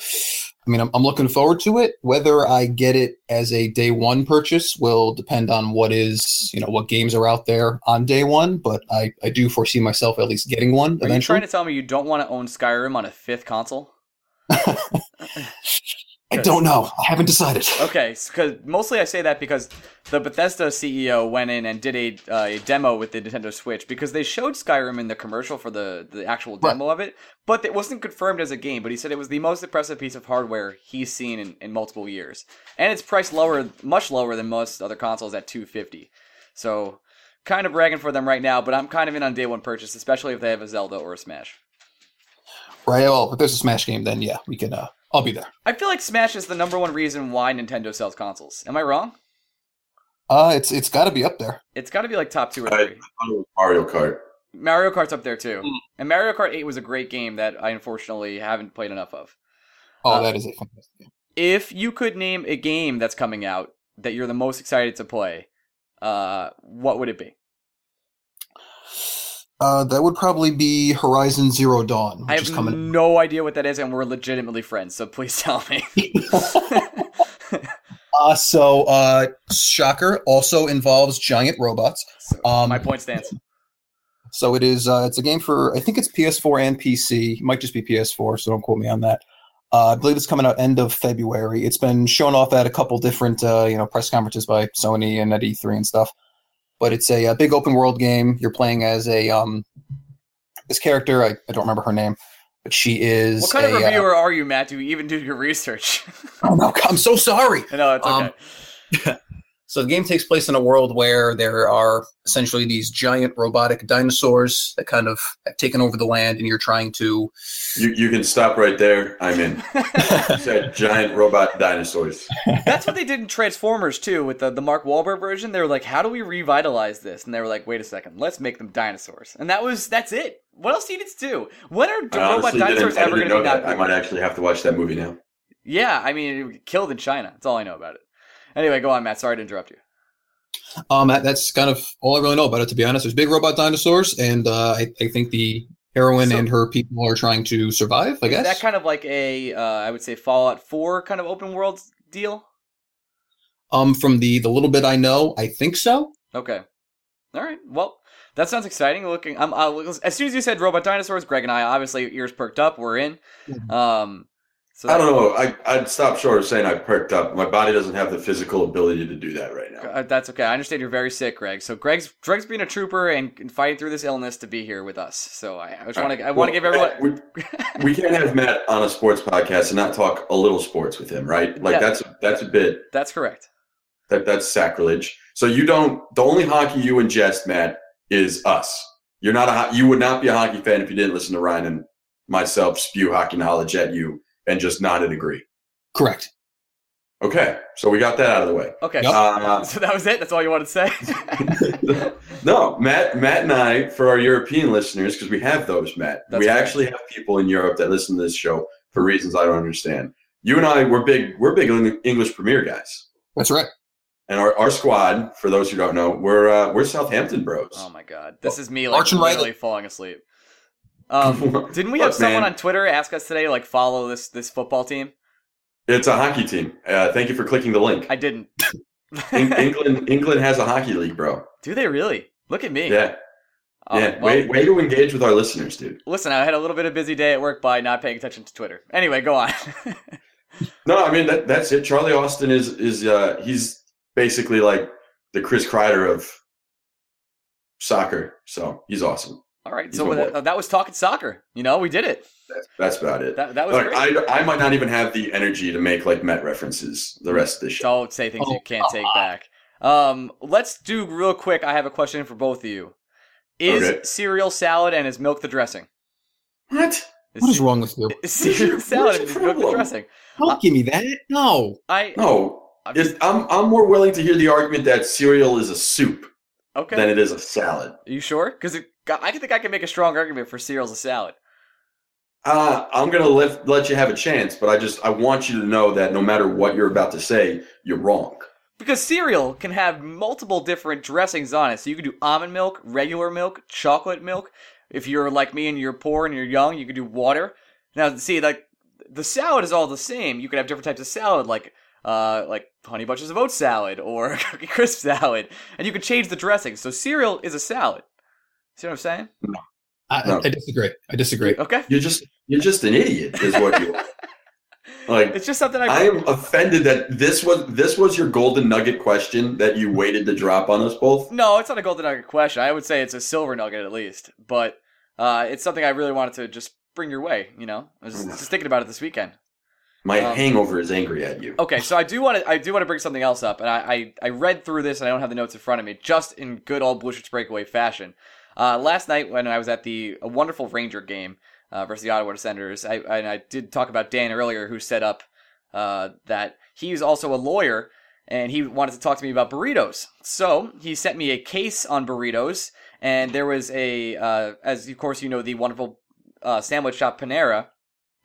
I mean, I'm, I'm looking forward to it. Whether I get it as a day one purchase will depend on what is you know what games are out there on day one. But I I do foresee myself at least getting one Are you eventually. trying to tell me you don't want to own Skyrim on a fifth console? I don't know. I haven't decided. Okay, because mostly I say that because the Bethesda CEO went in and did a, uh, a demo with the Nintendo Switch because they showed Skyrim in the commercial for the, the actual Right. demo of it, but it wasn't confirmed as a game. But he said it was the most impressive piece of hardware he's seen in, in multiple years, and it's priced lower, much lower than most other consoles at two fifty. So, kind of bragging for them right now, but I'm kind of in on day one purchase, especially if they have a Zelda or a Smash. Right. Well, if there's a Smash game, then yeah, we can. Uh, I'll be there. I feel like Smash is the number one reason why Nintendo sells consoles. Am I wrong? Uh, it's it's got to be up there. It's got to be like top two or three. thought it Mario Kart. Mario Kart's up there too. Mm. And Mario Kart 8 was a great game that I unfortunately haven't played enough of. Oh, Uh, that is a fantastic game. If you could name a game that's coming out that you're the most excited to play, uh, what would it be? Uh, that would probably be Horizon Zero Dawn, I have is coming. no idea what that is, and we're legitimately friends, so please tell me. uh, so, uh, shocker also involves giant robots. So, Um, my point stands. So it is. Uh, it's a game for I think it's PS4 and PC. It might just be PS4, so don't quote me on that. Uh, I believe it's coming out end of February. It's been shown off at a couple different uh, you know press conferences by Sony and at E3 and stuff. But it's a, a big open world game. You're playing as a um this character. I, I don't remember her name, but she is. What kind of a, uh, reviewer are you, Matt? Do you even do your research? oh, no, I'm so sorry. no, it's okay. Um, So the game takes place in a world where there are essentially these giant robotic dinosaurs that kind of have taken over the land, and you're trying to. You you can stop right there. I'm in. You said giant robot dinosaurs. That's what they did in Transformers too, with the, the Mark Wahlberg version. They were like, "How do we revitalize this?" And they were like, "Wait a second, let's make them dinosaurs." And that was that's it. What else do you need to do? When are I robot dinosaurs ever going to know be that. I might actually have to watch that movie now. Yeah, I mean, it killed in China. That's all I know about it. Anyway, go on, Matt. Sorry to interrupt you. Um, that, that's kind of all I really know about it, to be honest. There's big robot dinosaurs, and uh, I, I think the heroine So- and her people are trying to survive. I Is guess. that kind of like a, uh, I would say, Fallout Four kind of open world deal? um, from the the little bit I know, I think so. Okay. All right. Well, that sounds exciting. Looking, I'm uh, as soon as you said robot dinosaurs, Greg and I obviously ears perked up. We're in. Mhm. Um, So I don't know. I, I'd stop short of saying I perked up. My body doesn't have the physical ability to do that right now. Uh, that's okay. I understand you're very sick, Greg. So Greg's Greg's being a trooper and, and fighting through this illness to be here with us. So I, I just want to I want to give everyone. We, we can't have Matt on a sports podcast and not talk a little sports with him, right? Like Yeah. that's that's a bit That's correct. that that's sacrilege. So you don't. The only hockey you ingest, Matt, is us. You're not a. You would not be a hockey fan if you didn't listen to Ryan and myself spew hockey knowledge at you and just nod and agree. Correct. Okay, so we got that out of the way. Okay. Yep. Uh, So that was it. That's all you wanted to say. no, Matt, Matt and I, for our European listeners, because we have those, Matt. That's we right. actually have people in Europe that listen to this show for reasons I don't understand. You and I, we're big, we're big English Premier guys, That's right. and our, our squad, for those who don't know, we're uh, we're Southampton Bros. oh my god, this is me like Arch and Riley. literally falling asleep. Um, didn't we have Look, someone man. on Twitter ask us today like follow this this football team? It's a hockey team. Uh, thank you for clicking the link. I didn't. Eng- England, England has a hockey league, bro. Do they really? Look at me. Yeah, Oh, yeah. well, way, way to engage with our listeners, dude. Listen, I had a little bit of busy day at work by not paying attention to Twitter. Anyway, go on. No, I mean that, that's it. Charlie Austin is is uh, he's basically like the Chris Kreider of soccer. So he's awesome. All right, He's so that, that was talking soccer. You know, we did it. That's, that's about it. That, that was Look, great. I, I might not even have the energy to make like Met references the rest of the show. Don't say things you Oh, can't take back. Um, let's do real quick. I have a question for both of you. Is Okay. cereal salad and is milk the dressing? What? What is wrong with you? Is cereal your- salad and is milk the dressing? Don't give me that. No. I No, I'm it's, I'm I'm more willing to hear the argument that cereal is a soup okay. than it is a salad. Are you sure? Because I can think I can make a strong argument for cereal's a salad. Uh, I'm gonna let let you have a chance, but I just I want you to know that no matter what you're about to say, you're wrong. Because cereal can have multiple different dressings on it. So you can do almond milk, regular milk, chocolate milk. If you're like me and you're poor and you're young, you could do water. Now, see, like the salad is all the same. You could have different types of salad, like uh, like honey bunches of oats salad or cookie crisp salad, and you could change the dressing. So cereal is a salad. See what I'm saying? I, No. I disagree. I disagree. Okay. You're just you're just an idiot, is what you are. Like It's just something I. I am offended that this was this was your golden nugget question that you waited to drop on us both. No, it's not a golden nugget question. I would say it's a silver nugget at least, but uh, it's something I really wanted to just bring your way. You know, I was just thinking about it this weekend. My Um, hangover is angry at you. Okay, so I do want to I do want to bring something else up, and I, I I read through this and I don't have the notes in front of me, just in good old Blue Shirts breakaway fashion. Uh, last night when I was at the a wonderful Ranger game uh, versus the Ottawa Senators, I and I did talk about Dan earlier, who set up uh, that he's also a lawyer and he wanted to talk to me about burritos. So he sent me a case on burritos, and there was a uh, as of course you know the wonderful uh, sandwich shop Panera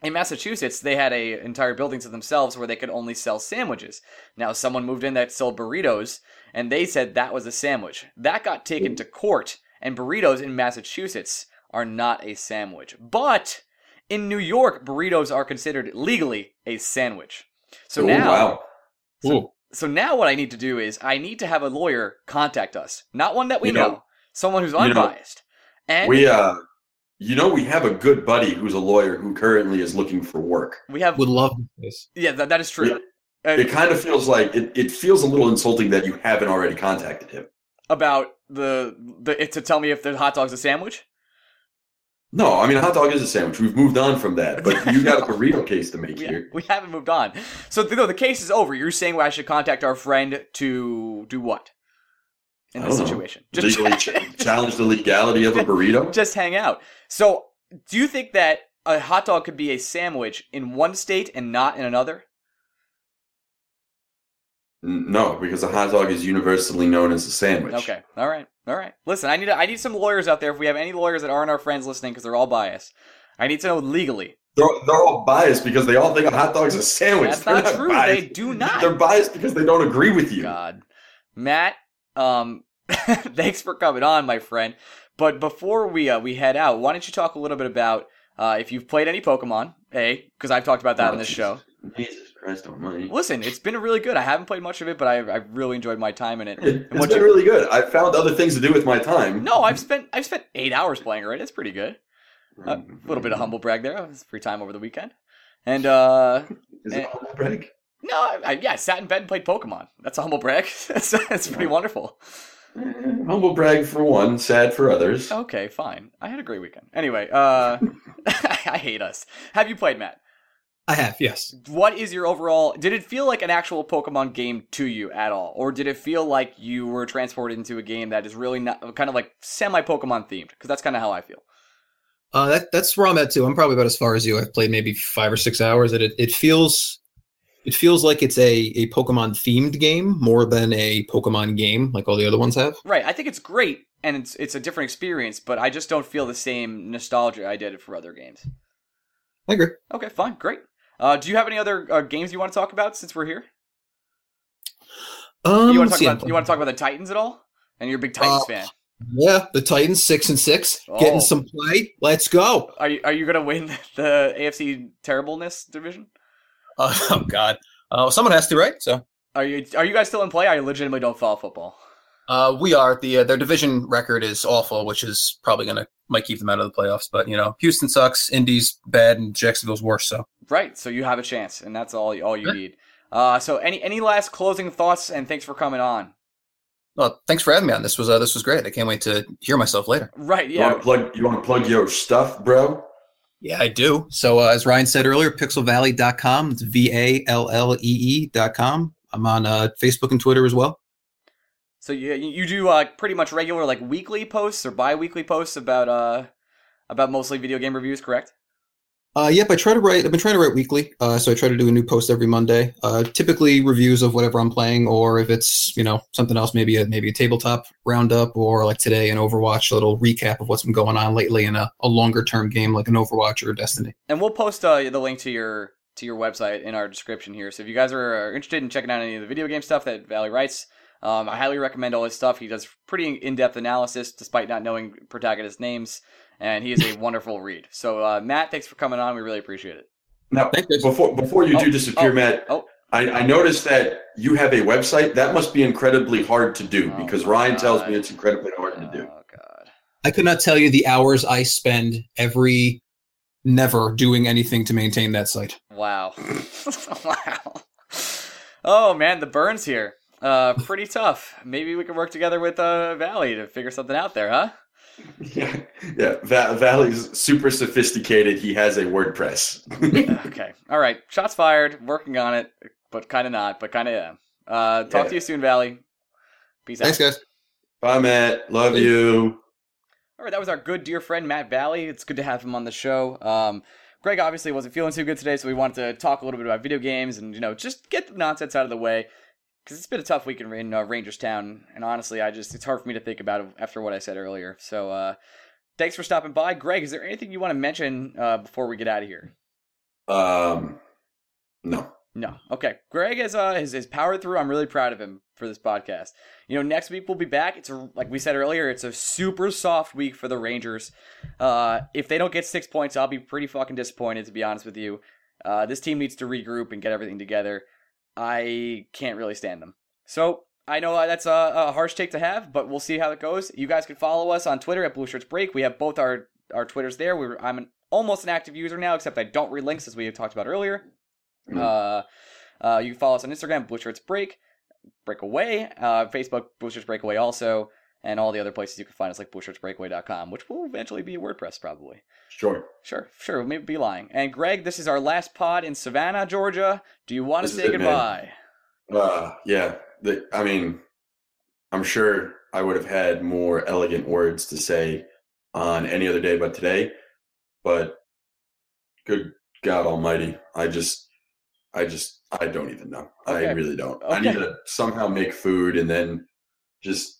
in Massachusetts, they had a entire building to themselves where they could only sell sandwiches. Now, someone moved in that sold burritos, and they said that was a sandwich. That got taken to court, and burritos in Massachusetts are not a sandwich. But in New York, burritos are considered legally a sandwich. So Oh, now, wow. Ooh. so now what I need to do is I need to have a lawyer contact us, not one that we You know, know- someone who's you know, unbiased. and We uh you know we have a good buddy who's a lawyer who currently is looking for work. we have Would love this. yeah, that, that is true. Yeah. Uh, It kind of feels like it, it feels a little insulting that you haven't already contacted him. about the the to tell me if the hot dog's a sandwich. No, I mean a hot dog is a sandwich. We've moved on from that, but you got a burrito case to make We, here. we haven't moved on. So no, the case is over. You're saying I should contact our friend to do what in this don't know. situation? Legally ch- challenge the legality of a burrito. just hang out. So, do you think that a hot dog could be a sandwich in one state and not in another? N- No, because a hot dog is universally known as a sandwich. Okay, all right, all right. Listen, I need I need some lawyers out there. If we have any lawyers that aren't our friends listening, because they're all biased, I need to know legally. They're, they're all biased because they all think a hot dog is a sandwich. That's They're not true. biased. They do not. They're biased because they don't agree with you. God, Matt. Um, thanks for coming on, my friend. But before we uh, we head out, why don't you talk a little bit about uh, if you've played any Pokemon? A, because I've talked about that Oh, in this Jesus. show. Jesus Christ Almighty! Listen, it's been really good. I haven't played much of it, but I I really enjoyed my time in it. It, And it's been you- really good. I found other things to do with my time. No, I've spent I've spent eight hours playing already. It's pretty good. A little bit of humble brag there. It was free time over the weekend. And uh, Is it Eh. humble brag? no, I, I, yeah, I sat in bed and played Pokemon. That's a humble brag. that's that's pretty wonderful. Eh, humble brag for one, sad for others. Okay, fine. I had a great weekend. Anyway, uh, I hate us. Have you played Matt? I have, yes. What is your overall? Did it feel like an actual Pokemon game to you at all, or did it feel like you were transported into a game that is really not kind of like semi Pokemon themed? Because that's kind of how I feel. Uh, that that's where I'm at too. I'm probably about as far as you. I've played maybe five or six hours. It, it feels it feels like it's a a Pokemon themed game more than a Pokemon game like all the other ones have. Right. I think it's great and it's it's a different experience, but I just don't feel the same nostalgia I did for other games. I agree. Okay, fine, great. Uh, do you have any other uh, games you want to talk about since we're here? Um, you want to talk about you want to talk about the Titans at all? And you're a big Titans Uh, fan. Yeah, the Titans six and six, Oh. getting some play. Let's go. Are you are you gonna win the AFC terribleness division? Uh, oh God. Uh, someone has to, right? So Are you are you guys still in play? I legitimately don't follow football. Uh, we are. the uh, Their division record is awful, which is probably gonna might keep them out of the playoffs. But you know, Houston sucks, Indy's bad, and Jacksonville's worse. So Right. So you have a chance, and that's all all you Yeah. need. Uh, so any any last closing thoughts? And thanks for coming on. well, thanks for having me on. This was uh, this was great. I can't wait to hear myself later. Right. You Yeah. want to plug? You want to plug your stuff, bro? Yeah, I do. So, uh, as Ryan said earlier, pixelvallee.com. It's V A L L E E.com. I'm on uh, Facebook and Twitter as well. So you you do uh, pretty much regular like weekly posts or bi-weekly posts about uh about mostly video game reviews, correct? Uh, yep, I try to write. I've been trying to write weekly, uh, so I try to do a new post every Monday. Uh, typically reviews of whatever I'm playing, or if it's you know something else, maybe a maybe a tabletop roundup, or like today an Overwatch, a little recap of what's been going on lately in a, a longer term game like an Overwatch or Destiny. And we'll post uh, the link to your to your website in our description here. So if you guys are, are interested in checking out any of the video game stuff that Vallee writes, um, I highly recommend all his stuff. He does pretty in depth analysis despite not knowing protagonist names, and he is a wonderful read. So uh, Matt, thanks for coming on. We really appreciate it. Now, Thank you. before before you Oh, do disappear, oh, Matt, oh. I, I noticed that you have a website. That must be incredibly hard to do Oh because my Ryan tells me it's incredibly hard to do. Oh God. I could not tell you the hours I spend every never doing anything to maintain that site. Wow. wow. Oh man, the burns here. Uh, pretty tough. Maybe we can work together with uh, Vallee to figure something out there, huh? Yeah, yeah. Va- Vallee's super sophisticated. He has a WordPress. okay. All right. Shots fired. Working on it, but kind of not, but kind of am. Uh, talk Yeah. to you soon, Vallee. Peace Thanks, out. Thanks, guys. Bye, Matt. Love you. All right, that was our good dear friend Matt Vallee. It's good to have him on the show. Um, Greg obviously wasn't feeling too good today, so we wanted to talk a little bit about video games and you know just get the nonsense out of the way because it's been a tough week in, in uh, Rangerstown, and honestly, I just it's hard for me to think about it after what I said earlier. So, uh, thanks for stopping by, Greg. Is there anything you want to mention uh, before we get out of here? Um, no. No. Okay. Greg has uh has, has powered through. I'm really proud of him for this podcast. You know, next week we'll be back. It's a like we said earlier, it's a super soft week for the Rangers. Uh if they don't get six points, I'll be pretty fucking disappointed to be honest with you. Uh this team needs to regroup and get everything together. I can't really stand them. So I know uh, that's a, a harsh take to have, but we'll see how it goes. You guys can follow us on Twitter at Blue Shirts Break. We have both our our Twitters there. We're I'm an, almost an active user now, except I don't read links as we have talked about earlier. Mm. Uh, uh, you can follow us on Instagram, Blue Shirts Break, Breakaway, uh, Facebook, Blue Shirts Breakaway also, and all the other places you can find us like BlueShirtsBreakaway.com, which will eventually be WordPress probably. Sure. Sure, sure, maybe be lying. And Greg, this is our last pod in Savannah, Georgia. Do you want to This say it, man. goodbye? Uh, yeah. The, I mean, I'm sure I would have had more elegant words to say on any other day but today. But good God Almighty, I just, I just, I don't even know. I really don't. I need to somehow make food and then just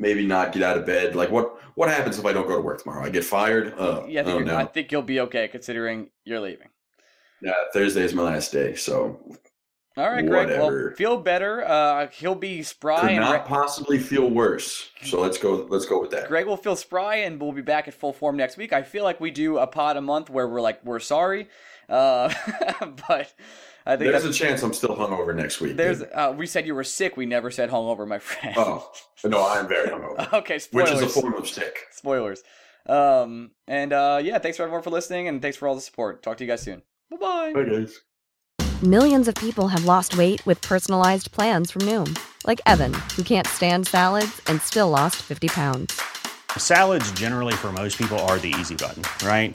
maybe not get out of bed. Like what? What happens if I don't go to work tomorrow? I get fired. Uh, Yeah, I think, oh no. I think you'll be okay considering you're leaving. Yeah, Thursday is my last day, so All right, Greg. Well, feel better. Uh, he'll be spry could and not re- possibly feel worse. So let's go. Let's go with that. Greg will feel spry and we'll be back at full form next week. I feel like we do a pod a month where we're like we're sorry, uh, but I think There's a chance I'm still hungover next week. there's uh, we said you were sick. We never said hungover, my friend. oh no, I'm very hungover, okay, spoilers. which is a form of sick. spoilers. Um, and uh, yeah, thanks for everyone for listening, and thanks for all the support. Talk to you guys soon. Bye bye. Bye, guys. Millions of people have lost weight with personalized plans from Noom, like Evan, who can't stand salads and still lost 50 pounds. Salads, generally, for most people, are the easy button, right?